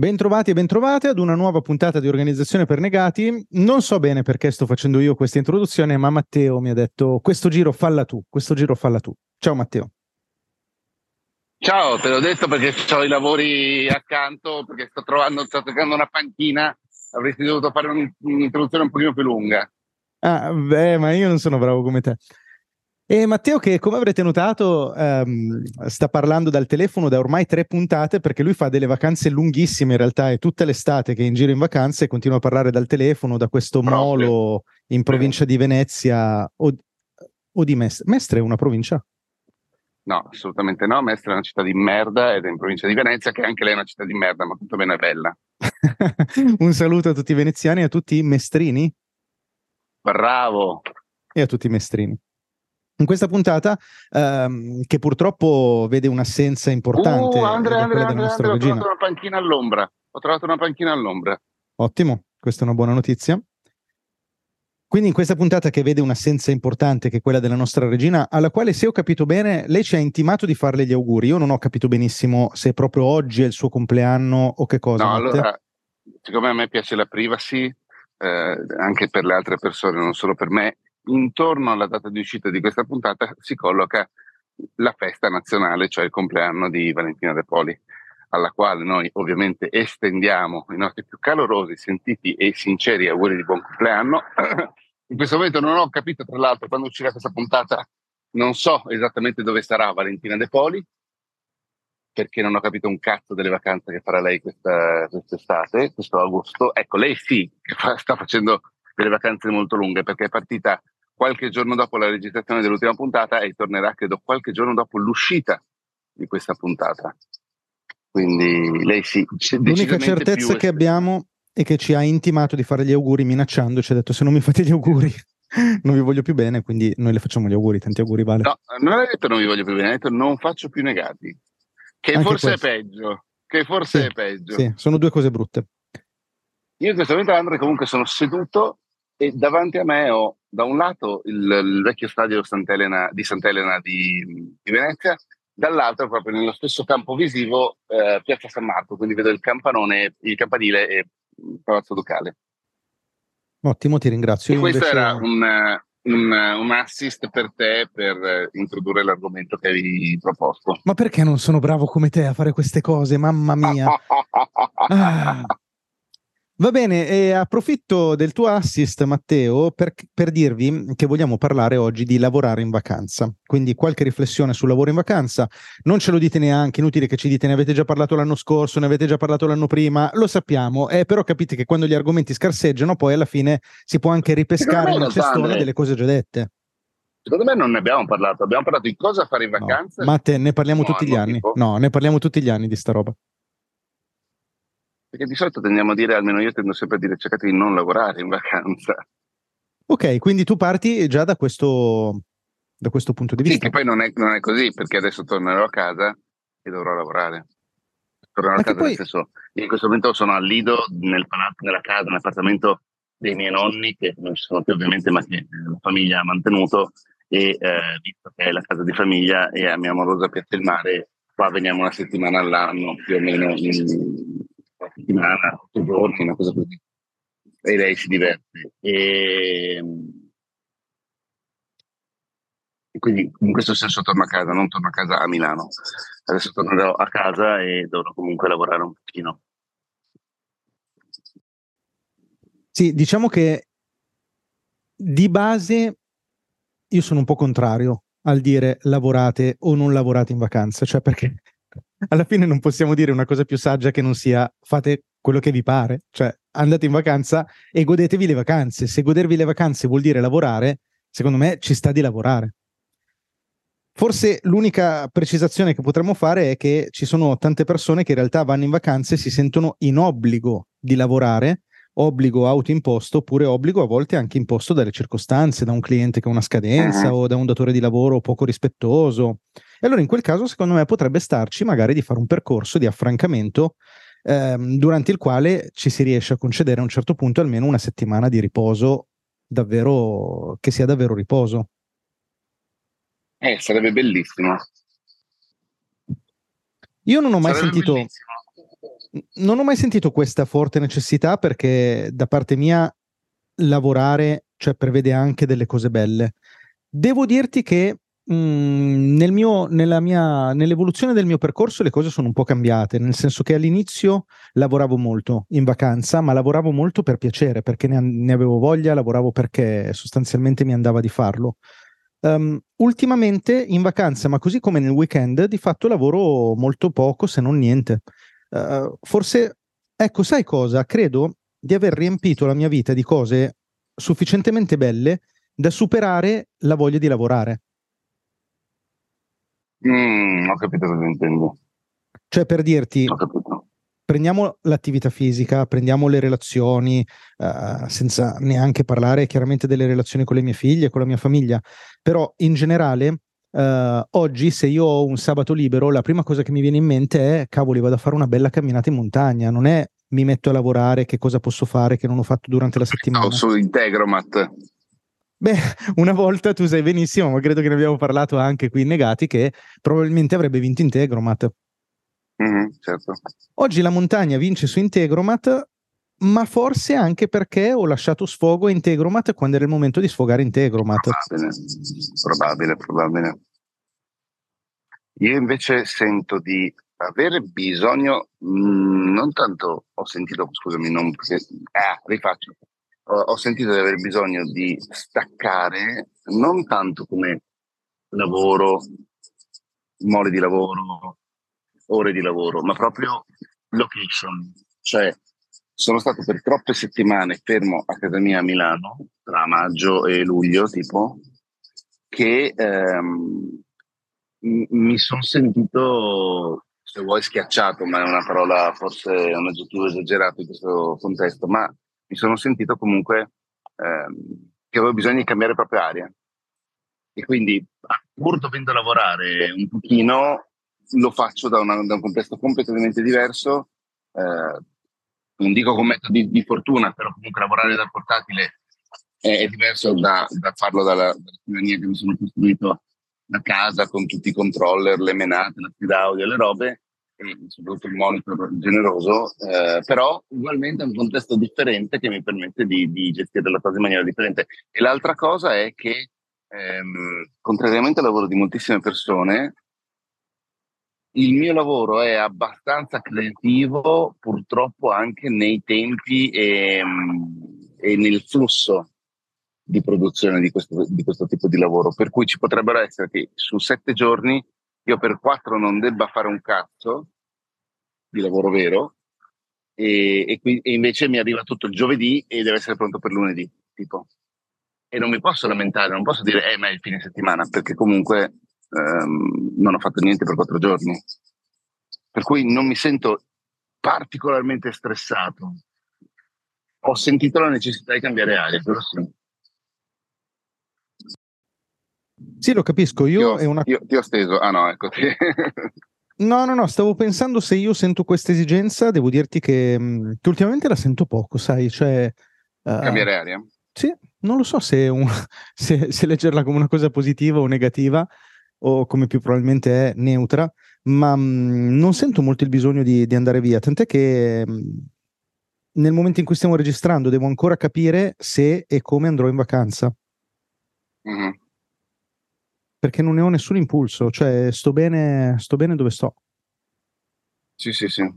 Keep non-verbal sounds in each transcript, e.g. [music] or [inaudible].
Bentrovati e bentrovate ad una nuova puntata di Organizzazione per Negati. Non so bene perché sto facendo io questa introduzione, ma Matteo mi ha detto questo giro falla tu, questo giro falla tu. Ciao Matteo. Ciao, te l'ho detto perché ho i lavori accanto, perché sto trovando, sto cercando una panchina, avresti dovuto fare un'introduzione un pochino più lunga. Ah, beh, ma io non sono bravo come te. E Matteo, che come avrete notato, um, sta parlando dal telefono da ormai tre puntate perché lui fa delle vacanze lunghissime in realtà, è tutta l'estate che è in giro in vacanze e continua a parlare dal telefono da questo Proprio. molo in provincia di Venezia o, o di Mestre. Mestre è una provincia? No, assolutamente no. Mestre è una città di merda ed è in provincia di Venezia, che anche lei è una città di merda, ma tutto bene è bella. [laughs] Un saluto a tutti i veneziani e a tutti i mestrini. Bravo. E a tutti i mestrini in questa puntata ehm, che purtroppo vede un'assenza importante. Uh, Andrea, Andrea, Andrea, Andrea ho trovato una panchina all'ombra. Ho trovato una panchina all'ombra. Ottimo, questa è una buona notizia. Quindi in questa puntata che vede un'assenza importante che è quella della nostra regina, alla quale se ho capito bene, lei ci ha intimato di farle gli auguri. Io non ho capito benissimo se proprio oggi è il suo compleanno o che cosa. No, allora, siccome a me piace la privacy, eh, anche per le altre persone, non solo per me, intorno alla data di uscita di questa puntata si colloca la festa nazionale, cioè il compleanno di Valentina De Poli, alla quale noi ovviamente estendiamo i nostri più calorosi, sentiti e sinceri auguri di buon compleanno. [clears throat] In questo momento non ho capito, tra l'altro, quando uscirà questa puntata, non so esattamente dove sarà Valentina De Poli, perché non ho capito un cazzo delle vacanze che farà lei questa, quest'estate, questo agosto. Ecco, lei sì, sta facendo delle vacanze molto lunghe perché è partita qualche giorno dopo la registrazione dell'ultima puntata e tornerà credo qualche giorno dopo l'uscita di questa puntata. Quindi lei sì. L'unica certezza che abbiamo è che ci ha intimato di fare gli auguri minacciando, ci ha detto se non mi fate gli auguri [laughs] non vi voglio più bene, quindi noi le facciamo gli auguri, tanti auguri Vale. No, non ha detto non vi voglio più bene, ha detto non faccio più negati, che Anche forse questo. è peggio, che forse sì, è peggio. Sì, sono due cose brutte. Io in questo momento Andre comunque sono seduto e davanti a me ho da un lato il, il vecchio stadio Sant'Elena, di Sant'Elena di, di, Venezia, dall'altro proprio nello stesso campo visivo eh, Piazza San Marco, quindi vedo il campanone, il campanile e il Palazzo Ducale. Ottimo, ti ringrazio. E questo invece... era un, un, un, assist per te per introdurre l'argomento che avevi proposto. Ma perché non sono bravo come te a fare queste cose? Mamma mia. [laughs] ah. Va bene, e approfitto del tuo assist, Matteo, per, per, dirvi che vogliamo parlare oggi di lavorare in vacanza. Quindi qualche riflessione sul lavoro in vacanza. Non ce lo dite neanche, inutile che ci dite ne avete già parlato l'anno scorso, ne avete già parlato l'anno prima, lo sappiamo, eh, però capite che quando gli argomenti scarseggiano, poi alla fine si può anche ripescare nel cestone delle cose già dette. Secondo me non ne abbiamo parlato, abbiamo parlato di cosa fare in vacanza. No. Matte, ne parliamo no, tutti gli anni. Tipo. No, ne parliamo tutti gli anni di sta roba. Perché di solito tendiamo a dire, almeno io tendo sempre a dire cercate di non lavorare in vacanza. Ok, quindi tu parti già da questo, da questo punto di vista. Sì, che poi non è, non è, così, perché adesso tornerò a casa e dovrò lavorare. Tornerò Ma a casa poi... nel senso, in questo momento sono al Lido, nel palazzo, nella casa, nell'appartamento dei miei nonni, che non ci sono più ovviamente, ma che la famiglia ha mantenuto, e eh, visto che è la casa di famiglia e a mia amorosa Piazza del Mare, qua veniamo una settimana all'anno più o meno in, settimana, otto giorni, una cosa così. E lei si diverte. E, e quindi in questo senso torno a casa, non torno a casa a Milano. Adesso tornerò a casa e dovrò comunque lavorare un pochino. Sì, diciamo che di base io sono un po' contrario al dire lavorate o non lavorate in vacanza, cioè perché alla fine non possiamo dire una cosa più saggia che non sia fate quello che vi pare, cioè andate in vacanza e godetevi le vacanze. Se godervi le vacanze vuol dire lavorare, secondo me ci sta di lavorare. Forse l'unica precisazione che potremmo fare è che ci sono tante persone che in realtà vanno in vacanze e si sentono in obbligo di lavorare, obbligo autoimposto oppure obbligo a volte anche imposto dalle circostanze, da un cliente che ha una scadenza uh-huh. o da un datore di lavoro poco rispettoso. E allora in quel caso, secondo me, potrebbe starci magari di fare un percorso di affrancamento ehm, durante il quale ci si riesce a concedere a un certo punto almeno una settimana di riposo davvero che sia davvero riposo. Eh, sarebbe bellissimo. Io non ho mai sarebbe sentito. Non ho mai sentito questa forte necessità perché da parte mia lavorare cioè, prevede anche delle cose belle. Devo dirti che mh, mm, nel mio, mia, nell'evoluzione del mio percorso le cose sono un po' cambiate, nel senso che all'inizio lavoravo molto in vacanza, ma lavoravo molto per piacere, perché ne, ne avevo voglia, lavoravo perché sostanzialmente mi andava di farlo. Um, ultimamente in vacanza, ma così come nel weekend, di fatto lavoro molto poco, se non niente. Uh, forse, ecco, sai cosa? Credo di aver riempito la mia vita di cose sufficientemente belle da superare la voglia di lavorare. Mm, ho capito cosa intendi. Cioè, per dirti, prendiamo l'attività fisica, prendiamo le relazioni, uh, senza neanche parlare chiaramente delle relazioni con le mie figlie, con la mia famiglia, però in generale Uh, oggi, se io ho un sabato libero, la prima cosa che mi viene in mente è: cavoli, vado a fare una bella camminata in montagna. Non è mi metto a lavorare, che cosa posso fare che non ho fatto durante la settimana. No, su Integromat. Beh, [laughs] una volta tu sai benissimo, ma credo che ne abbiamo parlato anche qui in Negati, che probabilmente avrebbe vinto Integromat. Mm-hmm, certo. Oggi la montagna vince su Integromat, ma forse anche perché ho lasciato sfogo a Integromat quando era il momento di sfogare Integromat. Probabile, probabile, probabile. Io invece sento di avere bisogno, mh, mm, non tanto ho sentito, scusami, non, perché, eh, rifaccio, ho, ho sentito di avere bisogno di staccare, non tanto come lavoro, mole di lavoro, ore di lavoro, ma proprio location. Cioè, sono stato per troppe settimane fermo a casa mia a Milano, tra maggio e luglio, tipo, che ehm, mi sono sentito, se vuoi, schiacciato, ma è una parola, forse un aggettivo esagerato in questo contesto, ma mi sono sentito comunque ehm, che avevo bisogno di cambiare proprio aria. E quindi, pur dovendo lavorare un pochino, lo faccio da, una, da un contesto completamente diverso. Eh, non dico con metodi di fortuna, però comunque lavorare dal portatile è, è diverso da, da, farlo dalla, dalla che mi sono costruito da casa con tutti i controller, le menate, la feed audio, le robe e soprattutto il monitor generoso, eh, però ugualmente è un contesto differente che mi permette di, di, gestire la cosa in maniera differente. E l'altra cosa è che, ehm, contrariamente al lavoro di moltissime persone, il mio lavoro è abbastanza creativo, purtroppo anche nei tempi e, e nel flusso di produzione di questo, di questo, tipo di lavoro. Per cui ci potrebbero essere che su sette giorni io per quattro non debba fare un cazzo di lavoro vero e, e, qui, e invece mi arriva tutto il giovedì e deve essere pronto per lunedì. Tipo. E non mi posso lamentare, non posso dire, eh, ma è il fine settimana, perché comunque ehm, non ho fatto niente per quattro giorni. Per cui non mi sento particolarmente stressato. Ho sentito la necessità di cambiare aria, però sì. Sì, lo capisco. Io, io, una... io ti ho steso. Ah no, ecco. [laughs] no, no, no, stavo pensando se io sento questa esigenza, devo dirti che, mm, che ultimamente la sento poco, sai, cioè... Uh, Cambiare aria? Sì, non lo so se, un, [laughs] se, se leggerla come una cosa positiva o negativa, o come più probabilmente è neutra, ma mh, mm, non sento molto il bisogno di, di andare via, tant'è che mh, mm, nel momento in cui stiamo registrando devo ancora capire se e come andrò in vacanza. Mm-hmm. Perché non ne ho nessun impulso, cioè sto bene, sto bene dove sto. Sì, sì, sì.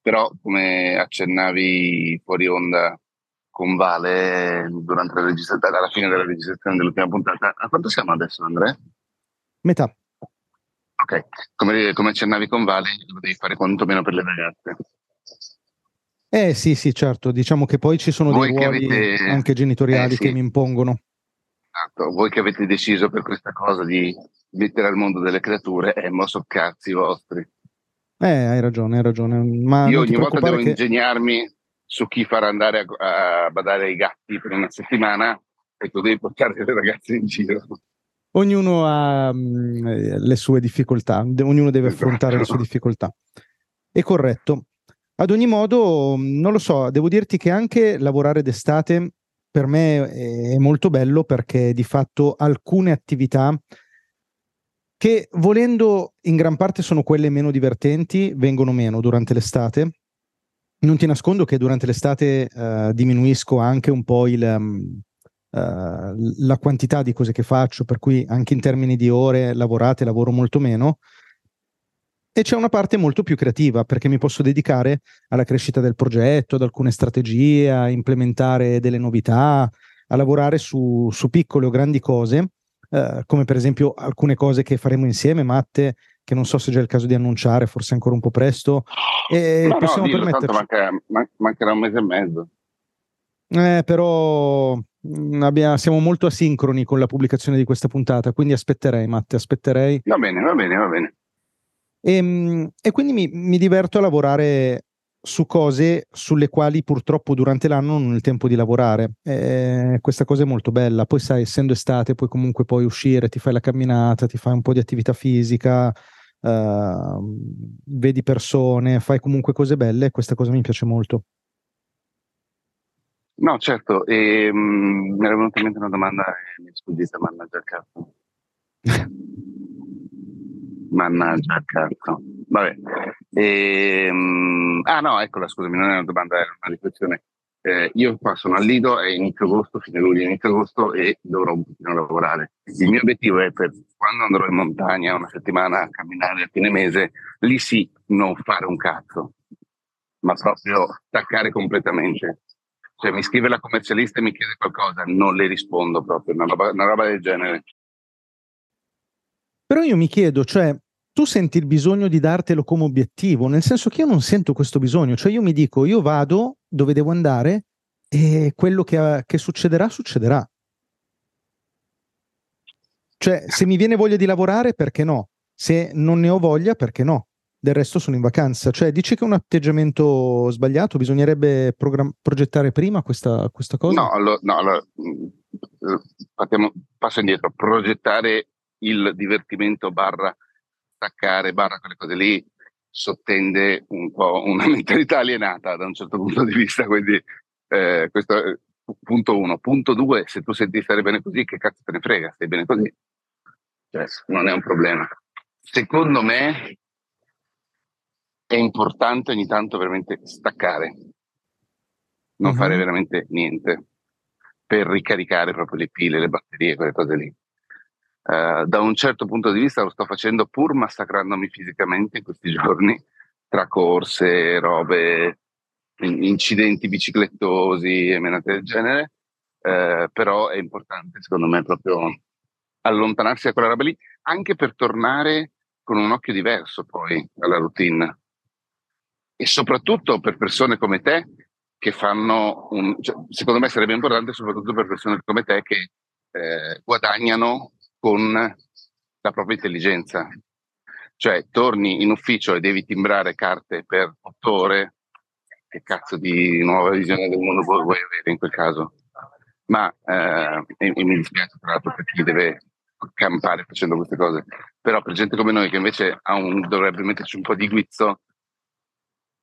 Però come accennavi fuori onda con Vale durante la registrazione, alla fine della registrazione dell'ultima puntata, a quanto siamo adesso Andrea? Metà. Ok, come, come accennavi con Vale, lo devi fare quantomeno per le ragazze. Eh sì, sì, certo. Diciamo che poi ci sono Voi dei ruoli avete... anche genitoriali eh, sì. che mi impongono. Esatto. Voi che avete deciso per questa cosa di mettere al mondo delle creature, ma sono cazzi vostri. Eh, hai ragione, hai ragione. Ma Io ogni volta devo che... ingegnarmi su chi far andare a, a badare ai gatti per una settimana e tu devi portare le ragazze in giro ognuno ha mh, mm, le sue difficoltà, ognuno deve affrontare le sue difficoltà. È corretto. Ad ogni modo, mm, non lo so, devo dirti che anche lavorare d'estate per me è molto bello perché di fatto alcune attività che volendo in gran parte sono quelle meno divertenti vengono meno durante l'estate non ti nascondo che durante l'estate uh, diminuisco anche un po' il, um, uh, la quantità di cose che faccio, per cui anche in termini di ore lavorate lavoro molto meno. E c'è una parte molto più creativa perché mi posso dedicare alla crescita del progetto, ad alcune strategie, a implementare delle novità, a lavorare su, su piccole o grandi cose, uh, come per esempio alcune cose che faremo insieme, Matte, che non so se è già il caso di annunciare, forse ancora un po' presto. E no, possiamo no, dillo, permetterci... manca, man- mancherà un mese e mezzo. Eh, però mm, abbia, siamo molto asincroni con la pubblicazione di questa puntata, quindi aspetterei, Matte, aspetterei. Va bene, va bene, va bene. E, ehm, e quindi mi, mi, diverto a lavorare su cose sulle quali purtroppo durante l'anno non ho il tempo di lavorare. E questa cosa è molto bella. Poi sai, essendo estate, puoi comunque poi uscire, ti fai la camminata, ti fai un po' di attività fisica, uh, vedi persone, fai comunque cose belle, questa cosa mi piace molto. No, certo, e, mm, mi era venuta in mente una domanda e mi sfuggita, mannaggia il cazzo. [laughs] mannaggia il cazzo. Vabbè. E, mm, ah no, eccola, scusami, non è una domanda, è una riflessione. Eh, io qua sono al Lido, è inizio agosto, fine luglio, inizio agosto e dovrò un pochino lavorare. Il mio obiettivo è per quando andrò in montagna una settimana a camminare a fine mese, lì sì, non fare un cazzo, ma proprio staccare completamente. Cioè mi scrive la commercialista e mi chiede qualcosa, non le rispondo proprio, una roba, una roba del genere. Però io mi chiedo, cioè, tu senti il bisogno di dartelo come obiettivo, nel senso che io non sento questo bisogno, cioè io mi dico, io vado dove devo andare e quello che, che succederà, succederà. Cioè, se mi viene voglia di lavorare, perché no? Se non ne ho voglia, perché no? Del resto sono in vacanza. Cioè, dici che è un atteggiamento sbagliato? Bisognerebbe program- progettare prima questa, questa cosa? No, allo, no allora, partiamo, mm, passo indietro. Progettare il divertimento barra staccare, barra quelle cose lì, sottende un po' una [laughs] mentalità alienata da un certo punto di vista. Quindi, eh, questo è punto uno. Punto due, se tu senti stare bene così, che cazzo te ne frega? Stai bene così? Cioè, non è un problema. Secondo me è importante ogni tanto veramente staccare, non uh-huh. fare veramente niente per ricaricare proprio le pile, le batterie, quelle cose lì. Uh, da un certo punto di vista lo sto facendo pur massacrandomi fisicamente in questi [laughs] giorni, tra corse, robe, incidenti biciclettosi e menate del genere, uh, però è importante secondo me proprio allontanarsi da quella roba lì, anche per tornare con un occhio diverso poi alla routine. E soprattutto per persone come te che fanno un... Cioè, secondo me sarebbe importante soprattutto per persone come te che eh, guadagnano con la propria intelligenza. Cioè, torni in ufficio e devi timbrare carte per otto ore, che cazzo di nuova visione del mondo vuoi avere in quel caso? Ma eh, e, e mi dispiace tra l'altro per chi deve campare facendo queste cose. Però per gente come noi che invece un, dovrebbe metterci un po' di guizzo,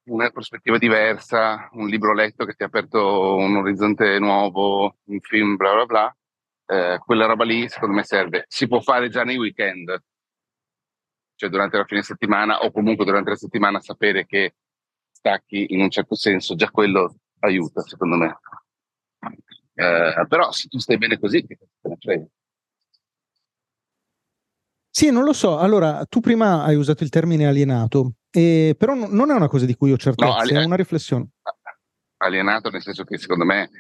una prospettiva diversa, un libro letto che ti ha aperto un orizzonte nuovo, un film, bla bla bla, eh, quella roba lì secondo me serve. Si può fare già nei weekend, cioè durante la fine settimana o comunque durante la settimana sapere che stacchi in un certo senso, già quello aiuta secondo me. Eh, però se tu stai bene così, che te ne frega. Sì, non lo so. Allora, tu prima hai usato il termine alienato, eh, però no, non è una cosa di cui ho certezza, no, ali- è una riflessione. Alienato nel senso che secondo me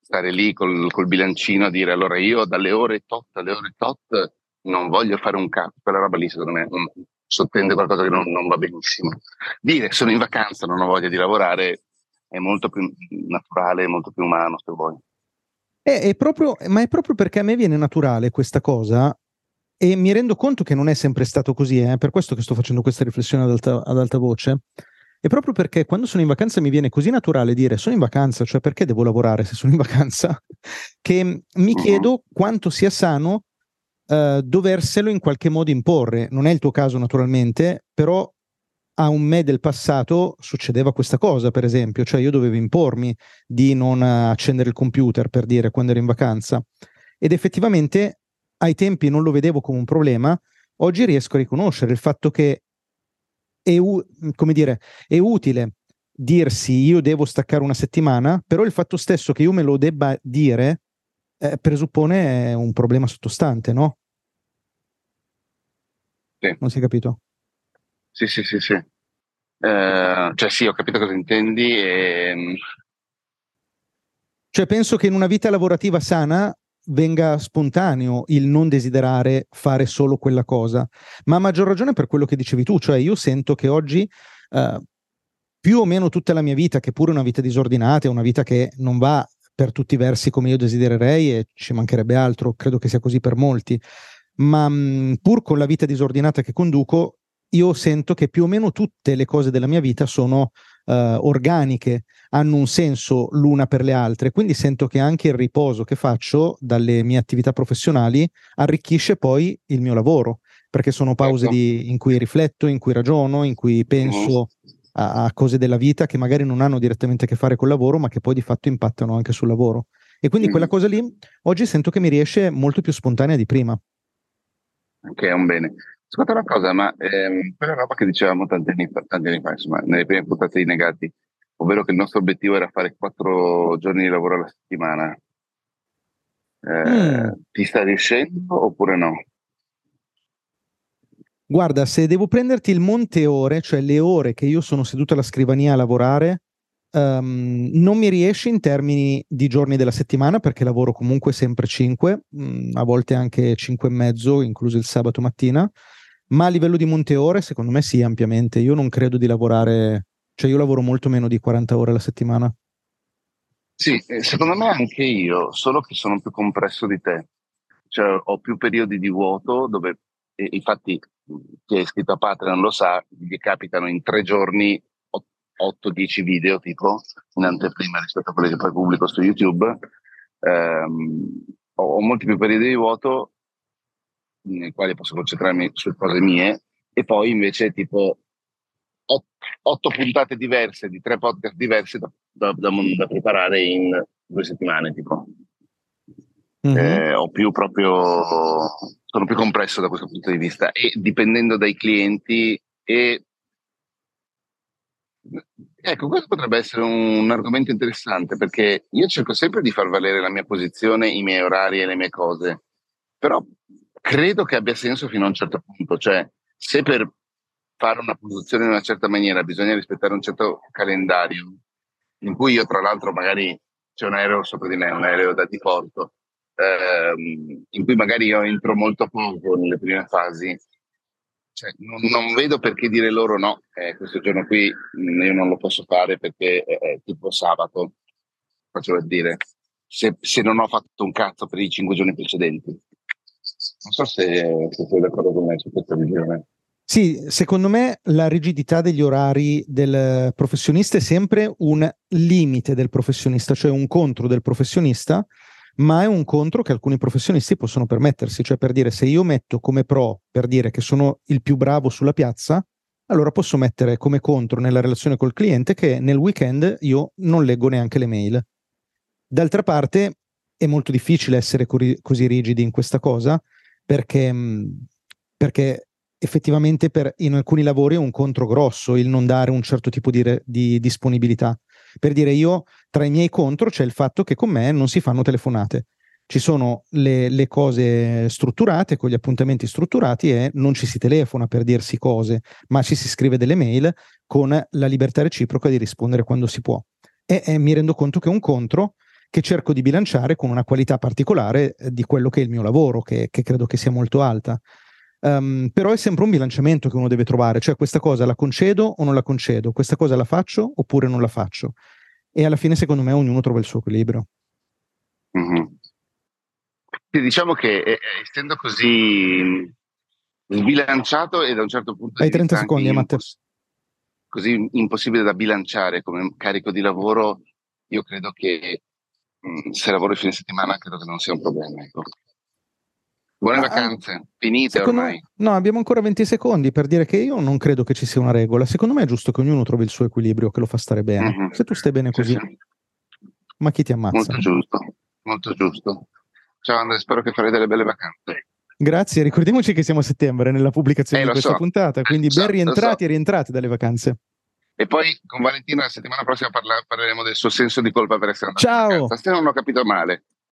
stare lì col, col, bilancino a dire allora io dalle ore tot alle ore tot non voglio fare un cazzo, quella roba lì secondo me non, sottende qualcosa che non, non, va benissimo. Dire sono in vacanza, non ho voglia di lavorare è molto più naturale, molto più umano se vuoi. È, è proprio, ma è proprio perché a me viene naturale questa cosa e mi rendo conto che non è sempre stato così, è eh? per questo che sto facendo questa riflessione ad alta, ad alta voce. E proprio perché quando sono in vacanza mi viene così naturale dire sono in vacanza, cioè perché devo lavorare se sono in vacanza, [laughs] che mi mm-hmm. chiedo quanto sia sano uh, doverselo in qualche modo imporre. Non è il tuo caso naturalmente, però a un me del passato succedeva questa cosa, per esempio, cioè io dovevo impormi di non accendere il computer per dire quando ero in vacanza. Ed effettivamente ai tempi non lo vedevo come un problema, oggi riesco a riconoscere il fatto che è, come dire, è utile dirsi io devo staccare una settimana, però il fatto stesso che io me lo debba dire eh, presuppone un problema sottostante, no? Sì. Non si è capito? Sì, sì, sì, sì. Eh, cioè sì, ho capito cosa intendi. E... Cioè penso che in una vita lavorativa sana venga spontaneo il non desiderare fare solo quella cosa, ma a maggior ragione per quello che dicevi tu, cioè io sento che oggi eh, più o meno tutta la mia vita, che pure è una vita disordinata, è una vita che non va per tutti i versi come io desidererei e ci mancherebbe altro, credo che sia così per molti, ma mh, pur con la vita disordinata che conduco, io sento che più o meno tutte le cose della mia vita sono uh, organiche, hanno un senso l'una per le altre, quindi sento che anche il riposo che faccio dalle mie attività professionali arricchisce poi il mio lavoro, perché sono pause Ecco. di, in cui rifletto, in cui ragiono, in cui penso a, a cose della vita che magari non hanno direttamente a che fare col lavoro, ma che poi di fatto impattano anche sul lavoro. E quindi quella Mm. cosa lì oggi sento che mi riesce molto più spontanea di prima. Che è un bene. Ascolta una cosa, ma ehm, quella roba che dicevamo tanti anni fa, tanti anni fa, insomma, nelle prime puntate di Negati, ovvero che il nostro obiettivo era fare quattro giorni di lavoro alla settimana. Eh, Mm. Ti sta riuscendo oppure no? Guarda, se devo prenderti il monte ore, cioè le ore che io sono seduto alla scrivania a lavorare, ehm, non mi riesce in termini di giorni della settimana perché lavoro comunque sempre 5, a volte anche 5 e mezzo, incluso il sabato mattina, ma a livello di monte ore, secondo me sì, ampiamente. Io non credo di lavorare, cioè io lavoro molto meno di 40 ore alla settimana. Sì, eh, secondo me anche io, solo che sono più compresso di te. Cioè, ho più periodi di vuoto dove, e, infatti, chi è iscritto a Patreon lo sa, gli capitano in tre giorni 8-10 video tipo in anteprima rispetto a quelli che poi pubblico su YouTube. Ehm, ho, ho molti più periodi di vuoto nei quali posso concentrarmi su cose mie e poi invece tipo ot- otto puntate diverse di tre podcast diversi da, da- da- da preparare in due settimane tipo. Mhm. Eh, ho più proprio sono più compresso da questo punto di vista e dipendendo dai clienti e ecco questo potrebbe essere un argomento interessante perché io cerco sempre di far valere la mia posizione i miei orari e le mie cose però credo che abbia senso fino a un certo punto cioè se per fare una produzione in una certa maniera bisogna rispettare un certo calendario in cui io tra l'altro magari c'è un aereo sopra di me un aereo da diporto ehm, in cui magari io entro molto poco nelle prime fasi, cioè, non, non vedo perché dire loro no, eh, questo giorno qui mh, io non lo posso fare perché è tipo sabato, faccio per dire, se, se non ho fatto un cazzo per i cinque giorni precedenti. Non so se, se sei d'accordo con me su questa visione. Sì, secondo me la rigidità degli orari del professionista è sempre un limite del professionista, cioè un contro del professionista, ma è un contro che alcuni professionisti possono permettersi, cioè per dire se io metto come pro per dire che sono il più bravo sulla piazza, allora posso mettere come contro nella relazione col cliente che nel weekend io non leggo neanche le mail. D'altra parte è molto difficile essere così rigidi in questa cosa perché, mh, perché effettivamente per, in alcuni lavori è un contro grosso il non dare un certo tipo di, re- di disponibilità. Per dire io, tra i miei contro c'è il fatto che con me non si fanno telefonate. Ci sono le, le cose strutturate, con gli appuntamenti strutturati e non ci si telefona per dirsi cose, ma ci si scrive delle mail con la libertà reciproca di rispondere quando si può. E, e mi rendo conto che è un contro che cerco di bilanciare con una qualità particolare eh, di quello che è il mio lavoro, che, che credo che sia molto alta. Um, però è sempre un bilanciamento che uno deve trovare, cioè questa cosa la concedo o non la concedo, questa cosa la faccio oppure non la faccio. E alla fine, secondo me, ognuno trova il suo equilibrio. Mm-hmm. Diciamo che eh, essendo così sbilanciato e da un certo punto Hai di 30 vista secondi, Matteo. così impossibile da bilanciare come carico di lavoro, io credo che se lavoro il fine settimana credo che non sia un problema. Ecco. Buone Ma, vacanze, finite Secondo ormai. no, abbiamo ancora 20 secondi per dire che io non credo che ci sia una regola. Secondo me è giusto che ognuno trovi il suo equilibrio, che lo fa stare bene. Mhm. Se tu stai bene Sì, così, sì. ma chi ti ammazza? Molto giusto, molto giusto. Ciao Andrea, spero che farai delle belle vacanze. Grazie, ricordiamoci che siamo a settembre nella pubblicazione Eh, di questa so. puntata, quindi so, ben lo rientrati so. e rientrati dalle vacanze. E poi con Valentina la settimana prossima parla- parleremo del suo senso di colpa per essere andato Ciao. in vacanza. Se non ho capito male.